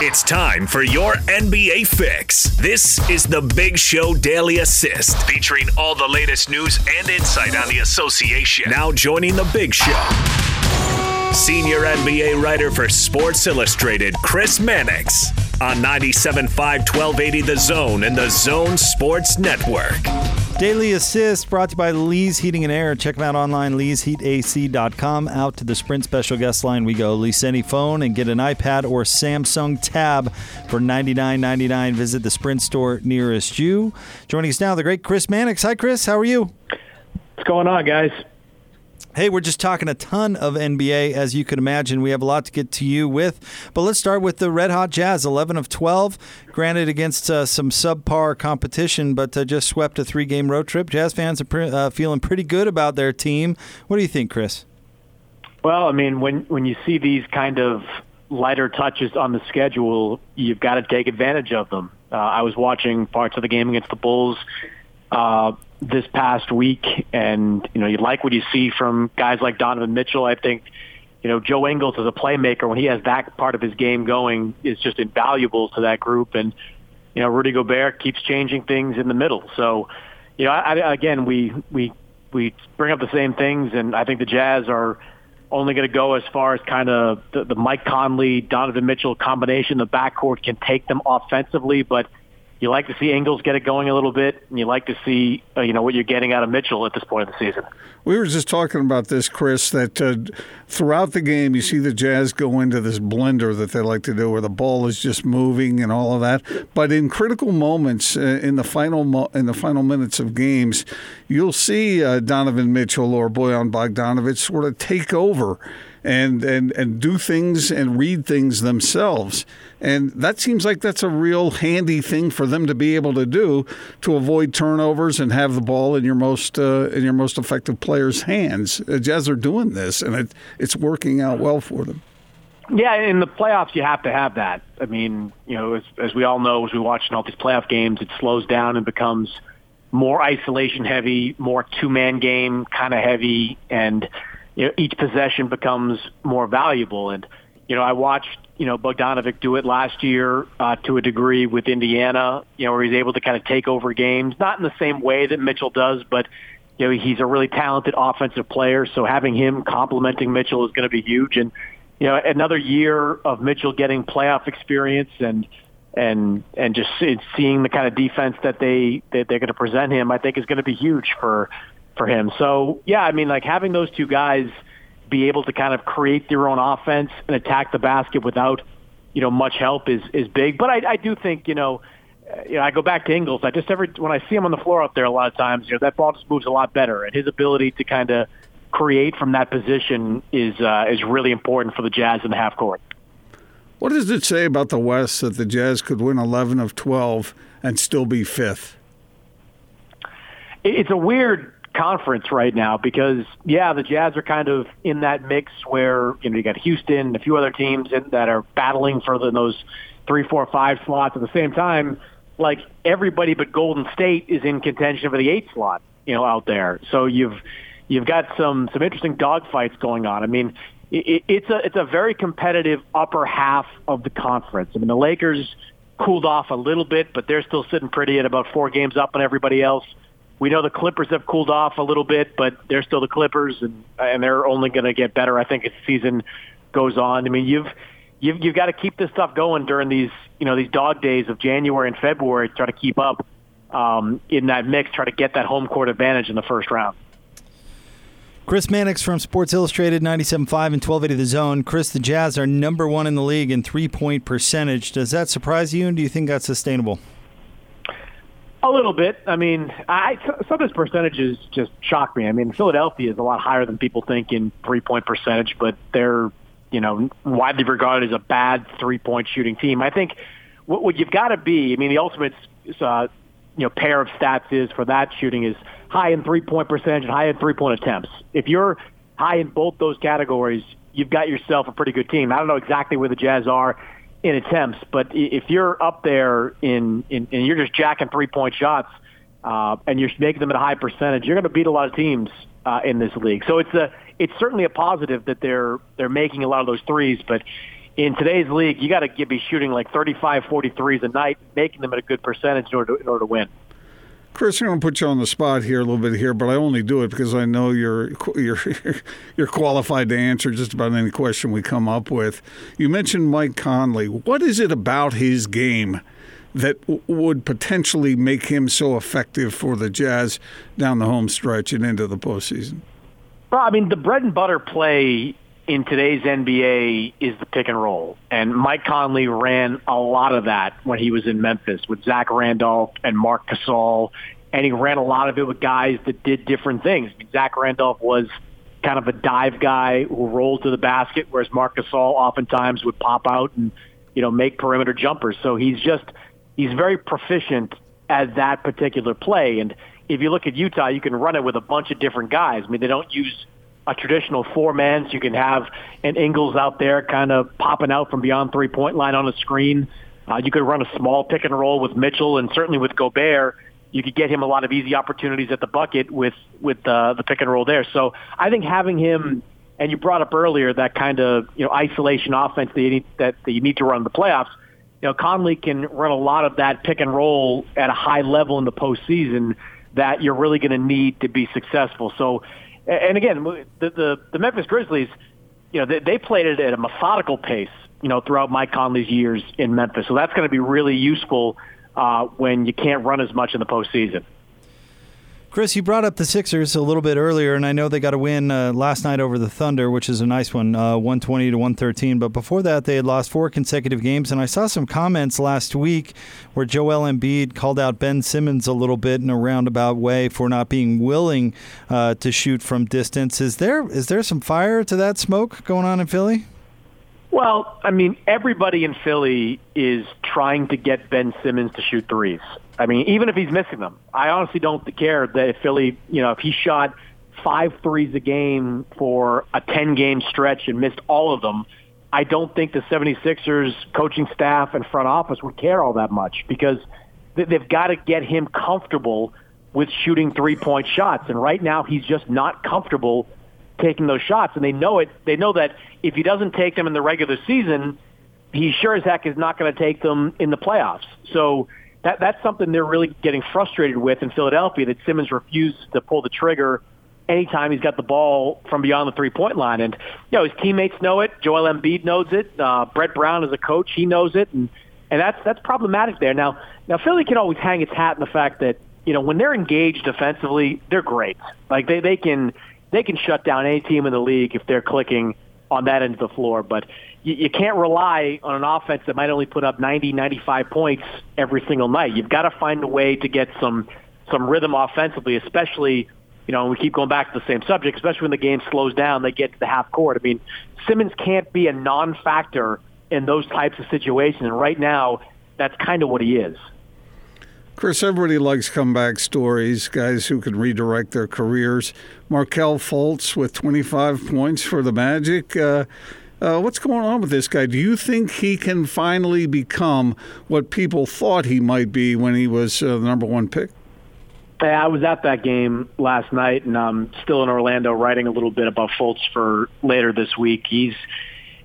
It's time for your NBA fix. This is the Big Show Daily Assist, featuring all the latest news and insight on the association. Now joining the Big Show. Senior NBA writer for Sports Illustrated, Chris Mannix, on 97.5 1280 The Zone and the Zone Sports Network. Daily Assist brought to you by Lee's Heating and Air. Check them out online, leesheatac.com. Out to the Sprint special guest line we go. Lease any phone and get an iPad or Samsung Tab for $99.99. Visit the Sprint store nearest you. Joining us now, the great Chris Mannix. Hi, Chris. How are you? What's going on, guys? Hey, we're just talking a ton of NBA, as you can imagine. We have a lot to get to you with. But let's start with the Red Hot Jazz, 11 of 12. Granted, against uh, some subpar competition, but uh, just swept a three game road trip. Jazz fans are pre- uh, feeling pretty good about their team. What do you think, Chris? Well, I mean, when, when you see these kind of lighter touches on the schedule, you've got to take advantage of them. Uh, I was watching parts of the game against the Bulls uh, this past week, and you know you like what you see from guys like Donovan Mitchell. I think you know Joe Ingles as a playmaker when he has that part of his game going is just invaluable to that group, and you know Rudy Gobert keeps changing things in the middle. So you know I, I, again we we we bring up the same things, and I think the Jazz are only going to go as far as kind of the, the Mike Conley, Donovan Mitchell combination. The backcourt can take them offensively, but you like to see Ingles get it going a little bit, and you like to see uh, you know what you're getting out of Mitchell at this point of the season. We were just talking about this, Chris. That uh, throughout the game, you see the Jazz go into this blender that they like to do, where the ball is just moving and all of that. But in critical moments, uh, in the final mo- in the final minutes of games, you'll see uh, Donovan Mitchell or Bojan Bogdanovic sort of take over and, and, and do things and read things themselves. And that seems like that's a real handy thing for them to be able to do to avoid turnovers and have the ball in your most uh, in your most effective player's hands. Uh, Jazz are doing this, and it, it's working out well for them. Yeah, in the playoffs, you have to have that. I mean, you know, as, as we all know, as we watch all these playoff games, it slows down and becomes more isolation heavy, more two man game kind of heavy, and you know, each possession becomes more valuable. And, you know, I watched, you know, Bogdanovic do it last year uh, to a degree with Indiana, you know, where he's able to kind of take over games, not in the same way that Mitchell does, but, you know, he's a really talented offensive player. So having him complementing Mitchell is going to be huge. And, you know, another year of Mitchell getting playoff experience and, and and just seeing the kind of defense that they that they're going to present him, I think is going to be huge for for him. So yeah, I mean, like having those two guys be able to kind of create their own offense and attack the basket without you know much help is is big. But I, I do think you know. You know, I go back to Ingles. I just every when I see him on the floor out there, a lot of times, you know, that ball just moves a lot better, and his ability to kind of create from that position is uh, is really important for the Jazz in the half court. What does it say about the West that the Jazz could win 11 of 12 and still be fifth? It's a weird conference right now because yeah, the Jazz are kind of in that mix where you know you got Houston and a few other teams in, that are battling for the, those three, four, five slots at the same time. Like everybody but Golden State is in contention for the eight slot, you know, out there. So you've you've got some some interesting dogfights going on. I mean, it, it's a it's a very competitive upper half of the conference. I mean, the Lakers cooled off a little bit, but they're still sitting pretty at about four games up on everybody else. We know the Clippers have cooled off a little bit, but they're still the Clippers, and and they're only going to get better. I think as the season goes on. I mean, you've you've you've got to keep this stuff going during these you know these dog days of January and February. Try to keep up um, in that mix. Try to get that home court advantage in the first round. Chris Mannix from Sports Illustrated 97.5 and 1280 The Zone. Chris, the Jazz are number one in the league in three point percentage. Does that surprise you, and do you think that's sustainable? A little bit. I mean, I, some of his percentages just shock me. I mean, Philadelphia is a lot higher than people think in three point percentage, but they're you know widely regarded as a bad three point shooting team. I think what, what you've got to be. I mean, the ultimate uh, you know pair of stats is for that shooting is high in three point percentage and high in three point attempts. If you're high in both those categories, you've got yourself a pretty good team. I don't know exactly where the Jazz are in attempts. But if you're up there in, in and you're just jacking three point shots uh, and you're making them at a high percentage, you're going to beat a lot of teams uh, in this league. So it's a it's certainly a positive that they're they're making a lot of those threes, but in today's league, you got to be shooting like 35, 43s a night, making them at a good percentage in order to, in order to win. Chris, I'm going to put you on the spot here a little bit here, but I only do it because I know you're you're you're qualified to answer just about any question we come up with. You mentioned Mike Conley. What is it about his game that w- would potentially make him so effective for the Jazz down the home stretch and into the postseason? Well, I mean, the bread and butter play in today's NBA is the pick and roll. And Mike Conley ran a lot of that when he was in Memphis with Zach Randolph and Marc Gasol. And he ran a lot of it with guys that did different things. Zach Randolph was kind of a dive guy who rolled to the basket, whereas Marc Gasol oftentimes would pop out and, you know, make perimeter jumpers. So he's just, he's very proficient at that particular play. And if you look at Utah, you can run it with a bunch of different guys. I mean, they don't use a traditional four man, so you can have an Ingles out there kind of popping out from beyond three point line on a screen. Uh, you could run a small pick and roll with Mitchell, and certainly with Gobert, you could get him a lot of easy opportunities at the bucket with with uh, the pick and roll there. So I think having him, and you brought up earlier that kind of you know isolation offense that you need, that, that you need to run in the playoffs. You know, Conley can run a lot of that pick and roll at a high level in the postseason that you're really going to need to be successful. So and again, the, the, the Memphis Grizzlies, you know, they, they played it at a methodical pace, you know, throughout Mike Conley's years in Memphis. So that's going to be really useful uh, when you can't run as much in the postseason. Chris, you brought up the Sixers a little bit earlier, and I know they got a win uh, last night over the Thunder, which is a nice one, uh, 120 to 113. But before that, they had lost four consecutive games, and I saw some comments last week where Joel Embiid called out Ben Simmons a little bit in a roundabout way for not being willing uh, to shoot from distance. Is there is there some fire to that smoke going on in Philly? Well, I mean, everybody in Philly is trying to get Ben Simmons to shoot threes. I mean, even if he's missing them, I honestly don't care that if Philly, you know, if he shot five threes a game for a 10 game stretch and missed all of them, I don't think the 76ers coaching staff and front office would care all that much because they've got to get him comfortable with shooting three point shots. And right now he's just not comfortable taking those shots. And they know it. They know that if he doesn't take them in the regular season, he sure as heck is not going to take them in the playoffs. So that that's something they're really getting frustrated with in Philadelphia. That Simmons refused to pull the trigger anytime he's got the ball from beyond the three point line. And you know his teammates know it. Joel Embiid knows it. Uh, Brett Brown as a coach, he knows it, and and that's that's problematic there. Now now Philly can always hang its hat in the fact that you know when they're engaged defensively, they're great. Like they they can they can shut down any team in the league if they're clicking on that end of the floor. But you, you can't rely on an offense that might only put up 90, 95 points every single night. You've got to find a way to get some some rhythm offensively, especially you know, and we keep going back to the same subject, especially when the game slows down, they get to the half court. I mean, Simmons can't be a non-factor in those types of situations, and right now, that's kind of what he is. Chris, everybody likes comeback stories, guys who can redirect their careers. Markelle Fultz with 25 points for the Magic. Uh, uh, what's going on with this guy? Do you think he can finally become what people thought he might be when he was uh, the number one pick? I was at that game last night, and I'm still in Orlando writing a little bit about Fultz for later this week. He's,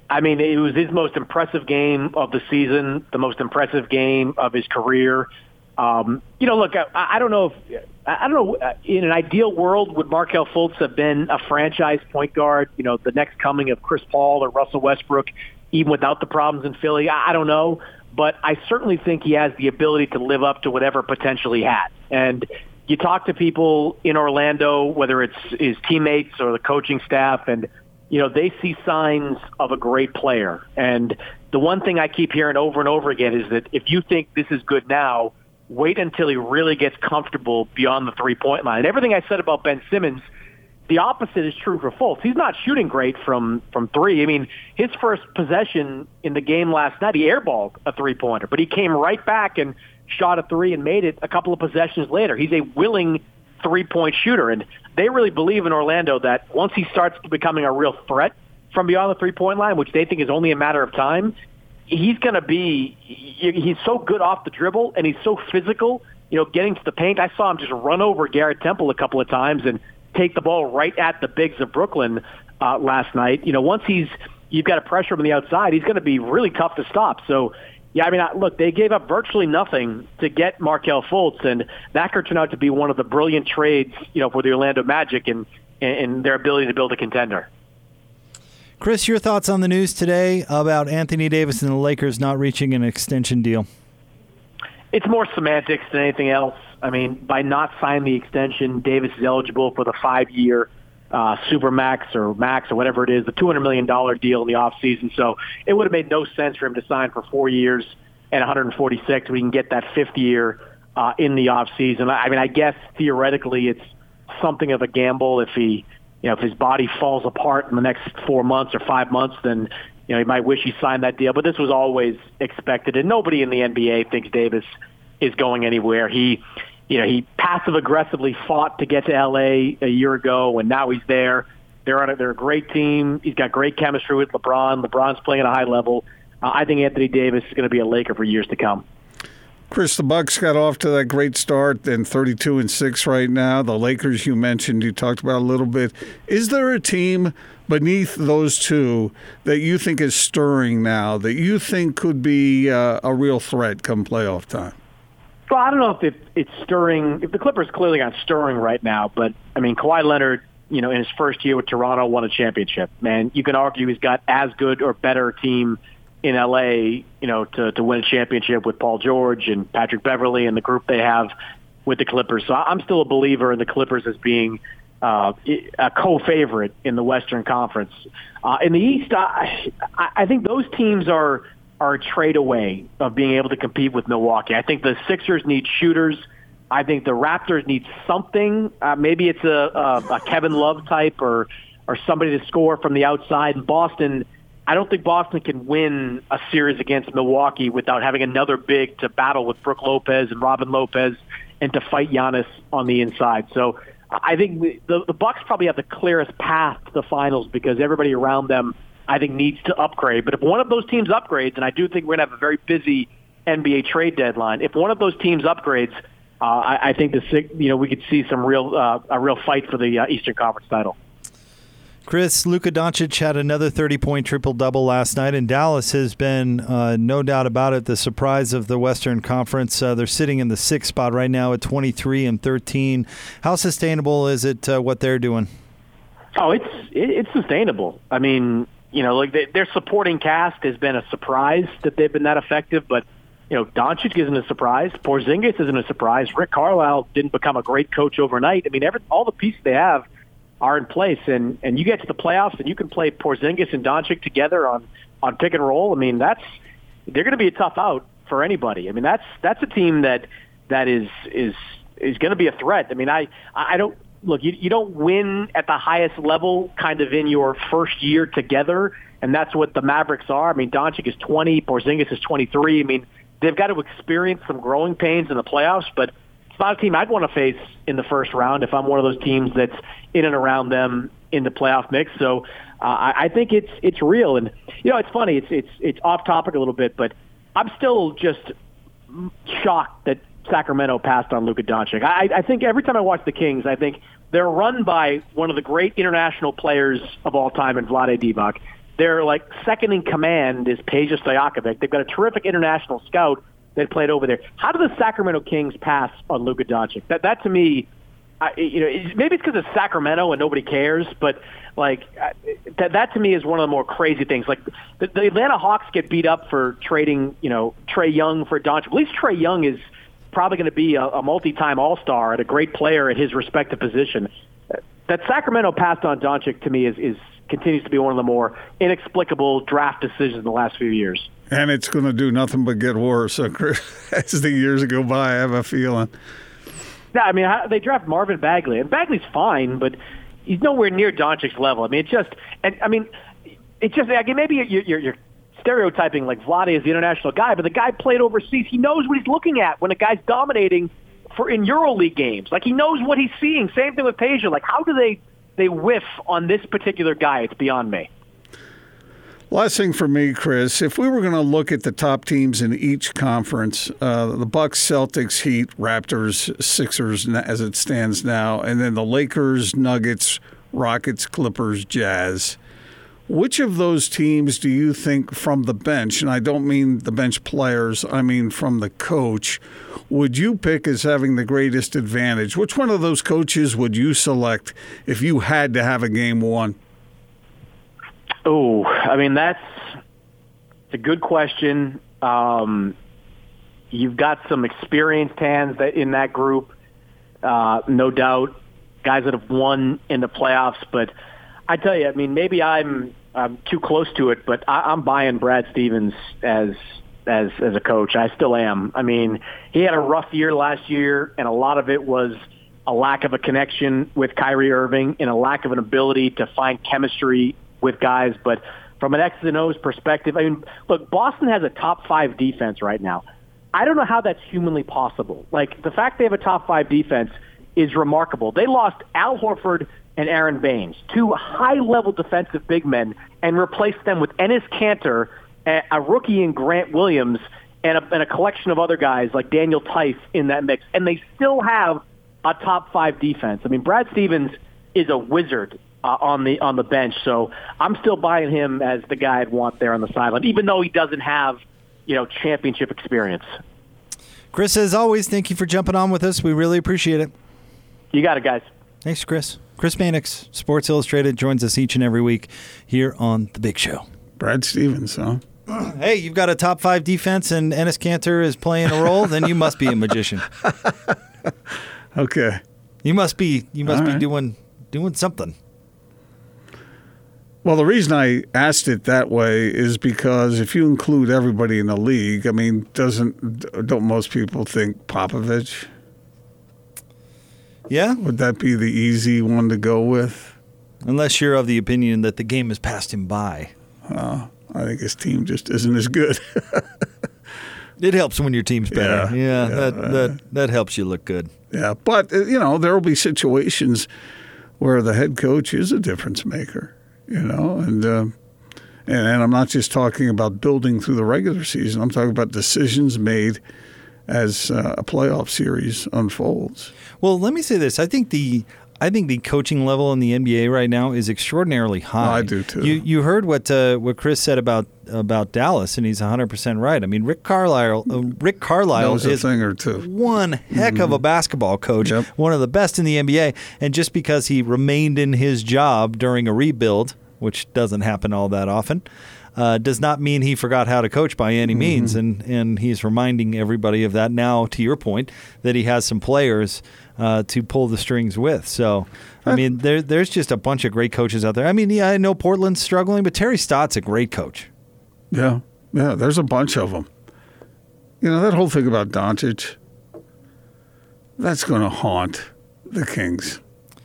I mean, it was his most impressive game of the season, the most impressive game of his career. Um, you know, look, I, I don't know if I don't know. Uh, in an ideal world, would Markelle Fultz have been a franchise point guard? You know, the next coming of Chris Paul or Russell Westbrook, even without the problems in Philly. I don't know, but I certainly think he has the ability to live up to whatever potential he had. And you talk to people in Orlando, whether it's his teammates or the coaching staff, and you know they see signs of a great player. And the one thing I keep hearing over and over again is that if you think this is good now wait until he really gets comfortable beyond the three point line. Everything I said about Ben Simmons, the opposite is true for Fultz. He's not shooting great from from three. I mean, his first possession in the game last night, he airballed a three pointer, but he came right back and shot a three and made it a couple of possessions later. He's a willing three point shooter, and they really believe in Orlando that once he starts becoming a real threat from beyond the three point line, which they think is only a matter of time, he's going to be he's so good off the dribble and he's so physical you know getting to the paint i saw him just run over garrett temple a couple of times and take the ball right at the bigs of brooklyn uh, last night you know once he's you've got to pressure him on the outside. He's going to be really tough to stop. So, yeah, I mean, look, they gave up virtually nothing to get Markelle Fultz, and that could turn out to be one of the brilliant trades, you know, for the Orlando Magic and and their ability to build a contender. Chris, your thoughts on the news today about Anthony Davis and the Lakers not reaching an extension deal? It's more semantics than anything else. I mean, by not signing the extension, Davis is eligible for the five-year uh, super max or max or whatever it is, the $200 million deal in the offseason. So it would have made no sense for him to sign for four years and 146. We can get that fifth year uh, in the offseason. I mean, I guess theoretically it's something of a gamble if he, you know, if his body falls apart in the next four months or five months, then you know he might wish he signed that deal. But this was always expected, and nobody in the NBA thinks Davis is going anywhere. He you know, he passive aggressively fought to get to LA a year ago, and now he's there. They're on a, they're a great team. He's got great chemistry with LeBron. LeBron's playing at a high level. Uh, I think Anthony Davis is going to be a Laker for years to come. Chris, the Bucks got off to that great start, and 32 and six right now. The Lakers, you mentioned, you talked about a little bit. Is there a team beneath those two that you think is stirring now that you think could be uh, a real threat come playoff time? Well, I don't know if it, it's stirring. If the Clippers clearly got stirring right now, but I mean, Kawhi Leonard, you know, in his first year with Toronto, won a championship. Man, you can argue he's got as good or better team in LA, you know, to to win a championship with Paul George and Patrick Beverley and the group they have with the Clippers. So I'm still a believer in the Clippers as being uh, a co-favorite in the Western Conference. Uh, in the East, I, I think those teams are are a trade away of being able to compete with Milwaukee. I think the Sixers need shooters. I think the Raptors need something. Uh, maybe it's a, a, a Kevin Love type or or somebody to score from the outside. Boston, I don't think Boston can win a series against Milwaukee without having another big to battle with Brook Lopez and Robin Lopez and to fight Giannis on the inside. So I think the, the Bucks probably have the clearest path to the finals because everybody around them I think needs to upgrade. But if one of those teams upgrades, and I do think we're going to have a very busy NBA trade deadline, if one of those teams upgrades, uh, I, I think the you know we could see some real uh, a real fight for the uh, Eastern Conference title. Chris, Luka Doncic had another 30 point triple double last night, and Dallas has been, uh, no doubt about it, the surprise of the Western Conference. Uh, they're sitting in the sixth spot right now at 23 and 13. How sustainable is it uh, what they're doing? Oh, it's it, it's sustainable. I mean, you know, like they, their supporting cast has been a surprise that they've been that effective, but you know, Doncic isn't a surprise. Porzingis isn't a surprise. Rick Carlisle didn't become a great coach overnight. I mean, every, all the pieces they have are in place, and and you get to the playoffs and you can play Porzingis and Doncic together on on pick and roll. I mean, that's they're going to be a tough out for anybody. I mean, that's that's a team that that is is is going to be a threat. I mean, I I don't look, you, you don't win at the highest level kind of in your first year together, and that's what the Mavericks are. I mean, Doncic is 20, Porzingis is 23. I mean, they've got to experience some growing pains in the playoffs, but it's not a team I'd want to face in the first round if I'm one of those teams that's in and around them in the playoff mix. So uh, I, I think it's it's real, and you know, it's funny. It's it's it's off topic a little bit, but I'm still just shocked that Sacramento passed on Luka Doncic. I, I think every time I watch the Kings, I think they're run by one of the great international players of all time in Vlade Divac. They're like second in command is Peja Stojakovic. They've got a terrific international scout that played over there. How do the Sacramento Kings pass on Luka Doncic? That that to me, I, you know, maybe it's because it's Sacramento and nobody cares, but like that that to me is one of the more crazy things. Like the, the Atlanta Hawks get beat up for trading, you know, Trae Young for Doncic. At least Trae Young is probably going to be a, a multi-time All-Star and a great player at his respective position. That Sacramento passed on Doncic to me is, is continues to be one of the more inexplicable draft decisions in the last few years. And it's going to do nothing but get worse as the years go by. I have a feeling. Yeah, I mean, they draft Marvin Bagley, and Bagley's fine, but he's nowhere near Doncic's level. I mean, it's just, and I mean, it's just like maybe you're, you're, you're stereotyping like Vlade is the international guy, but the guy played overseas. He knows what he's looking at when a guy's dominating for in EuroLeague games. Like he knows what he's seeing. Same thing with Peja. Like how do they they whiff on this particular guy? It's beyond me. Last thing for me, Chris, if we were going to look at the top teams in each conference, uh, the Bucks, Celtics, Heat, Raptors, Sixers, as it stands now, and then the Lakers, Nuggets, Rockets, Clippers, Jazz. Which of those teams do you think from the bench, and I don't mean the bench players, I mean from the coach, would you pick as having the greatest advantage? Which one of those coaches would you select if you had to have a game one? Oh, I mean that's it's a good question. Um, you've got some experienced hands that in that group, uh, no doubt, guys that have won in the playoffs. But I tell you, I mean, maybe I'm I'm too close to it, but I, I'm buying Brad Stevens as as as a coach. I still am. I mean, he had a rough year last year, and a lot of it was a lack of a connection with Kyrie Irving and a lack of an ability to find chemistry with guys. But from an X's and O's perspective, I mean, look, Boston has a top five defense right now. I don't know how that's humanly possible. Like the fact they have a top five defense is remarkable. They lost Al Horford and Aron Baynes, two high-level defensive big men, and replaced them with Enes Kanter, a rookie in Grant Williams, and a, and a collection of other guys like Daniel Theis in that mix. And they still have a top five defense. I mean, Brad Stevens is a wizard uh, on the on the bench, so I'm still buying him as the guy I'd want there on the sideline, even though he doesn't have you know championship experience. Chris, as always, thank you for jumping on with us. We really appreciate it. You got it, guys. Thanks, Chris. Chris Mannix, Sports Illustrated, joins us each and every week here on The Big Show. Brad Stevens, huh? Hey, you've got a top five defense and Enes Kanter is playing a role, then you must be a magician. okay. You must be you must All be right. doing doing something. Well, the reason I asked it that way is because if you include everybody in the league, I mean, doesn't don't most people think Popovich? Yeah? Would that be the easy one to go with? Unless you're of the opinion that the game has passed him by. I think his team just isn't as good. It helps when your team's better. Yeah, Yeah, yeah, that, that that helps you look good. yeah, but uh, you know there will be situations where the head coach is a difference maker. You know, and uh, and, and I'm not just talking about building through the regular season. I'm talking about decisions made as uh, a playoff series unfolds. Well, let me say this. I think the I think the coaching level in the NBA right now is extraordinarily high. I do, too. You you heard what uh, what Chris said about about Dallas, and he's 100 percent right. I mean, Rick Carlisle uh, Rick Carlisle is thing or two. one heck of a basketball coach, Yep. one of the best in the NBA. And just because he remained in his job during a rebuild, which doesn't happen all that often, uh, does not mean he forgot how to coach by any means. And and he's reminding everybody of that now. To your point, that he has some players uh, to pull the strings with. So. I mean, there, there's just a bunch of great coaches out there. I mean, yeah, I know Portland's struggling, but Terry Stotts a great coach. Yeah, yeah. There's a bunch of them. You know that whole thing about Doncic. That's going to haunt the Kings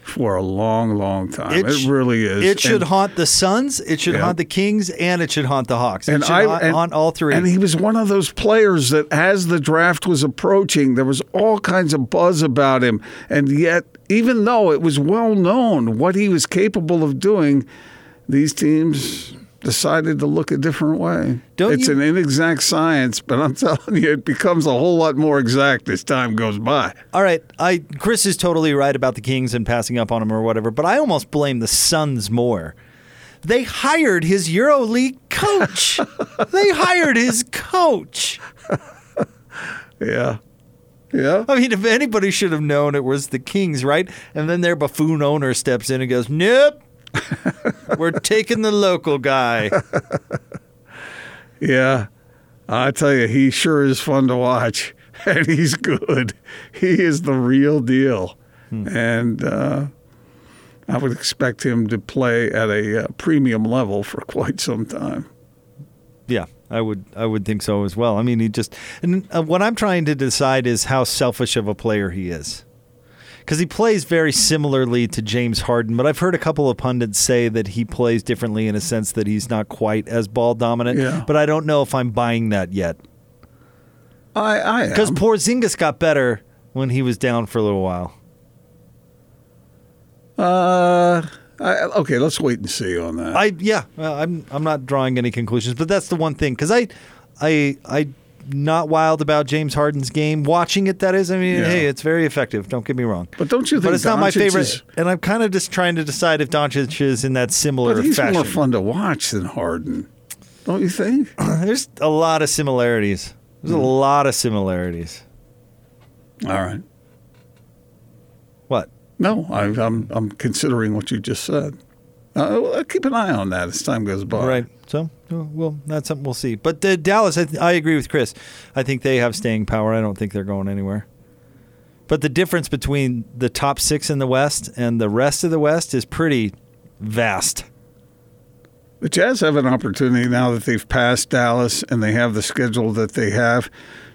for a long, long time. It, sh- really is. It should And- haunt the Suns, it should Yeah. haunt the Kings, and it should haunt the Hawks. It and should I haunt, and, haunt all three. And he was one of those players that, as the draft was approaching, there was all kinds of buzz about him, and yet, even though it was well known what he was capable of doing, these teams decided to look a different way. Don't it's you- an inexact science, but I'm telling you, it becomes a whole lot more exact as time goes by. all right, I Chris is totally right about the Kings and passing up on them or whatever, but I almost blame the Suns more. They hired his EuroLeague coach. they hired his coach. Yeah. Yeah. I mean, if anybody should have known, it was the Kings, right? And then their buffoon owner steps in and goes, "Nope, we're taking the local guy." Yeah. I tell you, he sure is fun to watch, and he's good. He is the real deal. And uh, I would expect him to play at a uh, premium level for quite some time. Yeah, I would I would think so as well. I mean, he just and uh, what I'm trying to decide is how selfish of a player he is. Cuz he plays very similarly to James Harden, but I've heard a couple of pundits say that he plays differently in a sense that he's not quite as ball dominant, Yeah. but I don't know if I'm buying that yet. I, I am. Porzingis got better when he was down for a little while. Uh, I, okay, let's wait and see on that. I yeah, I'm I'm not drawing any conclusions, but that's the one thing because I, I I not wild about James Harden's game. Watching it, that is. I mean, Yeah. hey, it's very effective. Don't get me wrong. But don't you think But it's not my favorite. is- and I'm kind of just trying to decide if Doncic is in that similar But he's fashion. more fun to watch than Harden, don't you think? There's a lot of similarities. There's Hmm. a lot of similarities. All right. What? No, I, I'm I'm considering what you just said. Uh, well, keep an eye on that as time goes by. Right. So, uh, well, that's something we'll see. But uh, Dallas, I, th- I agree with Chris. I think they have staying power. I don't think they're going anywhere. But the difference between the top six in the West and the rest of the West is pretty vast. The Jazz have an opportunity now that they've passed Dallas and they have the schedule that they have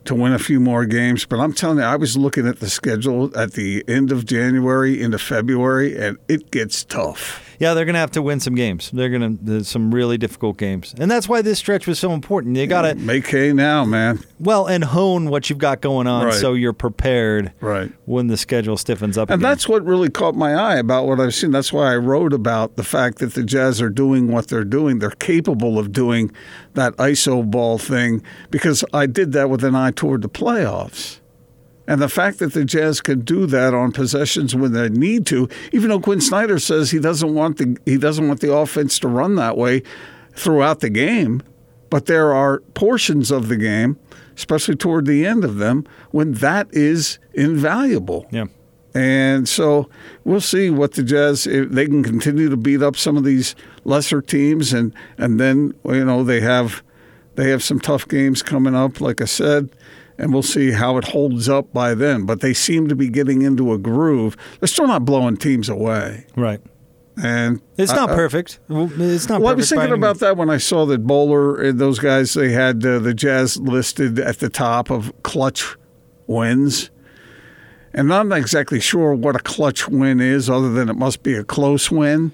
to win a few more games. But I'm telling you, I was looking at the schedule at the end of January into February, and it gets tough. Yeah, they're going to have to win some games. They're going to some really difficult games, and that's why this stretch was so important. You got to Make hay now, man. well and hone what you've got going on, Right. so you're prepared Right. when the schedule stiffens up. And again. that's what really caught my eye about what I've seen. That's why I wrote about the fact that the Jazz are doing what they're doing. They're capable of doing that ISO ball thing because I did that with an eye toward the playoffs. And the fact that the Jazz can do that on possessions when they need to, even though Quinn Snyder says he doesn't want the he doesn't want the offense to run that way throughout the game, but there are portions of the game, especially toward the end of them, when that is invaluable. yeah. And so we'll see what the Jazz if they can continue to beat up some of these lesser teams, and and then you know they have they have some tough games coming up, like I said, and we'll see how it holds up by then. But they seem to be getting into a groove. They're still not blowing teams away, Right. and It's not I- perfect. Well, It's not. well, I was thinking about that when I saw that Bowler and those guys. They had uh, the Jazz listed at the top of clutch wins, and I'm not exactly sure what a clutch win is, other than it must be a close win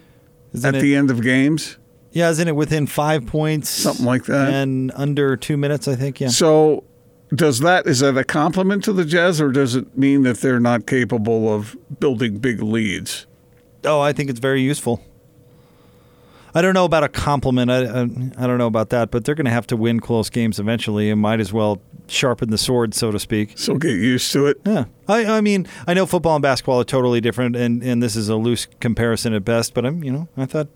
Isn't at it- the end of games, Yeah, isn't it within five points? something like that. And under two minutes, I think. Yeah. So, does that is that a compliment to the Jazz, or does it mean that they're not capable of building big leads? Oh, I think it's very useful. I don't know about a compliment. I, I, I don't know about that, but they're going to have to win close games eventually, and might as well sharpen the sword, so to speak. So get used to it. Yeah, I, I mean, I know football and basketball are totally different, and, and this is a loose comparison at best. But I'm, you know, I thought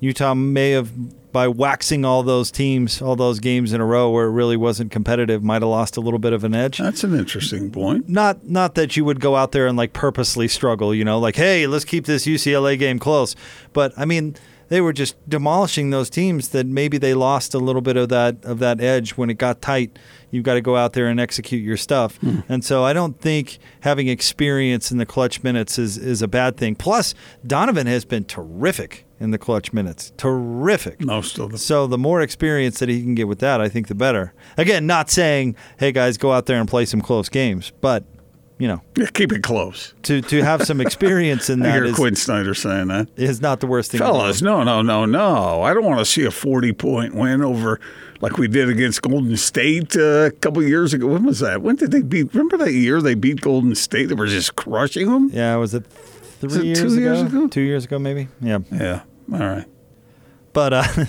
Utah may have, by waxing all those teams, all those games in a row where it really wasn't competitive, might have lost a little bit of an edge. That's an interesting point. Not, not that you would go out there and like purposely struggle, you know, like, hey, let's keep this UCLA game close. But I mean, they were just demolishing those teams that maybe they lost a little bit of that of that edge when it got tight. You've got to go out there and execute your stuff. Hmm. And so I don't think having experience in the clutch minutes is is a bad thing. Plus, Donovan has been terrific in the clutch minutes. Terrific. Most of them. So the more experience that he can get with that, I think the better. Again, not saying, "Hey guys, go out there and play some close games," but you know, Yeah, keep it close. to to have some experience in that. I hear is, Quinn Snyder saying that. is not the worst thing. in Fellas, no, no, no, no. I don't want to see a 40 point win over like we did against Golden State uh, a couple years ago. When was that? When did they beat? Remember that year they beat Golden State? They were just crushing them? Yeah, was it three it years, two ago? years ago? Two years ago, maybe. Yeah, Yeah. All right. but uh,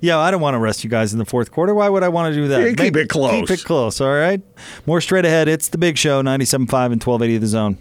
yeah, I don't want to rest you guys in the fourth quarter. Why would I want to do that? Yeah, keep it close. Keep it close. All right. More straight ahead. It's the Big Show, 97.5 and 1280 of The Zone.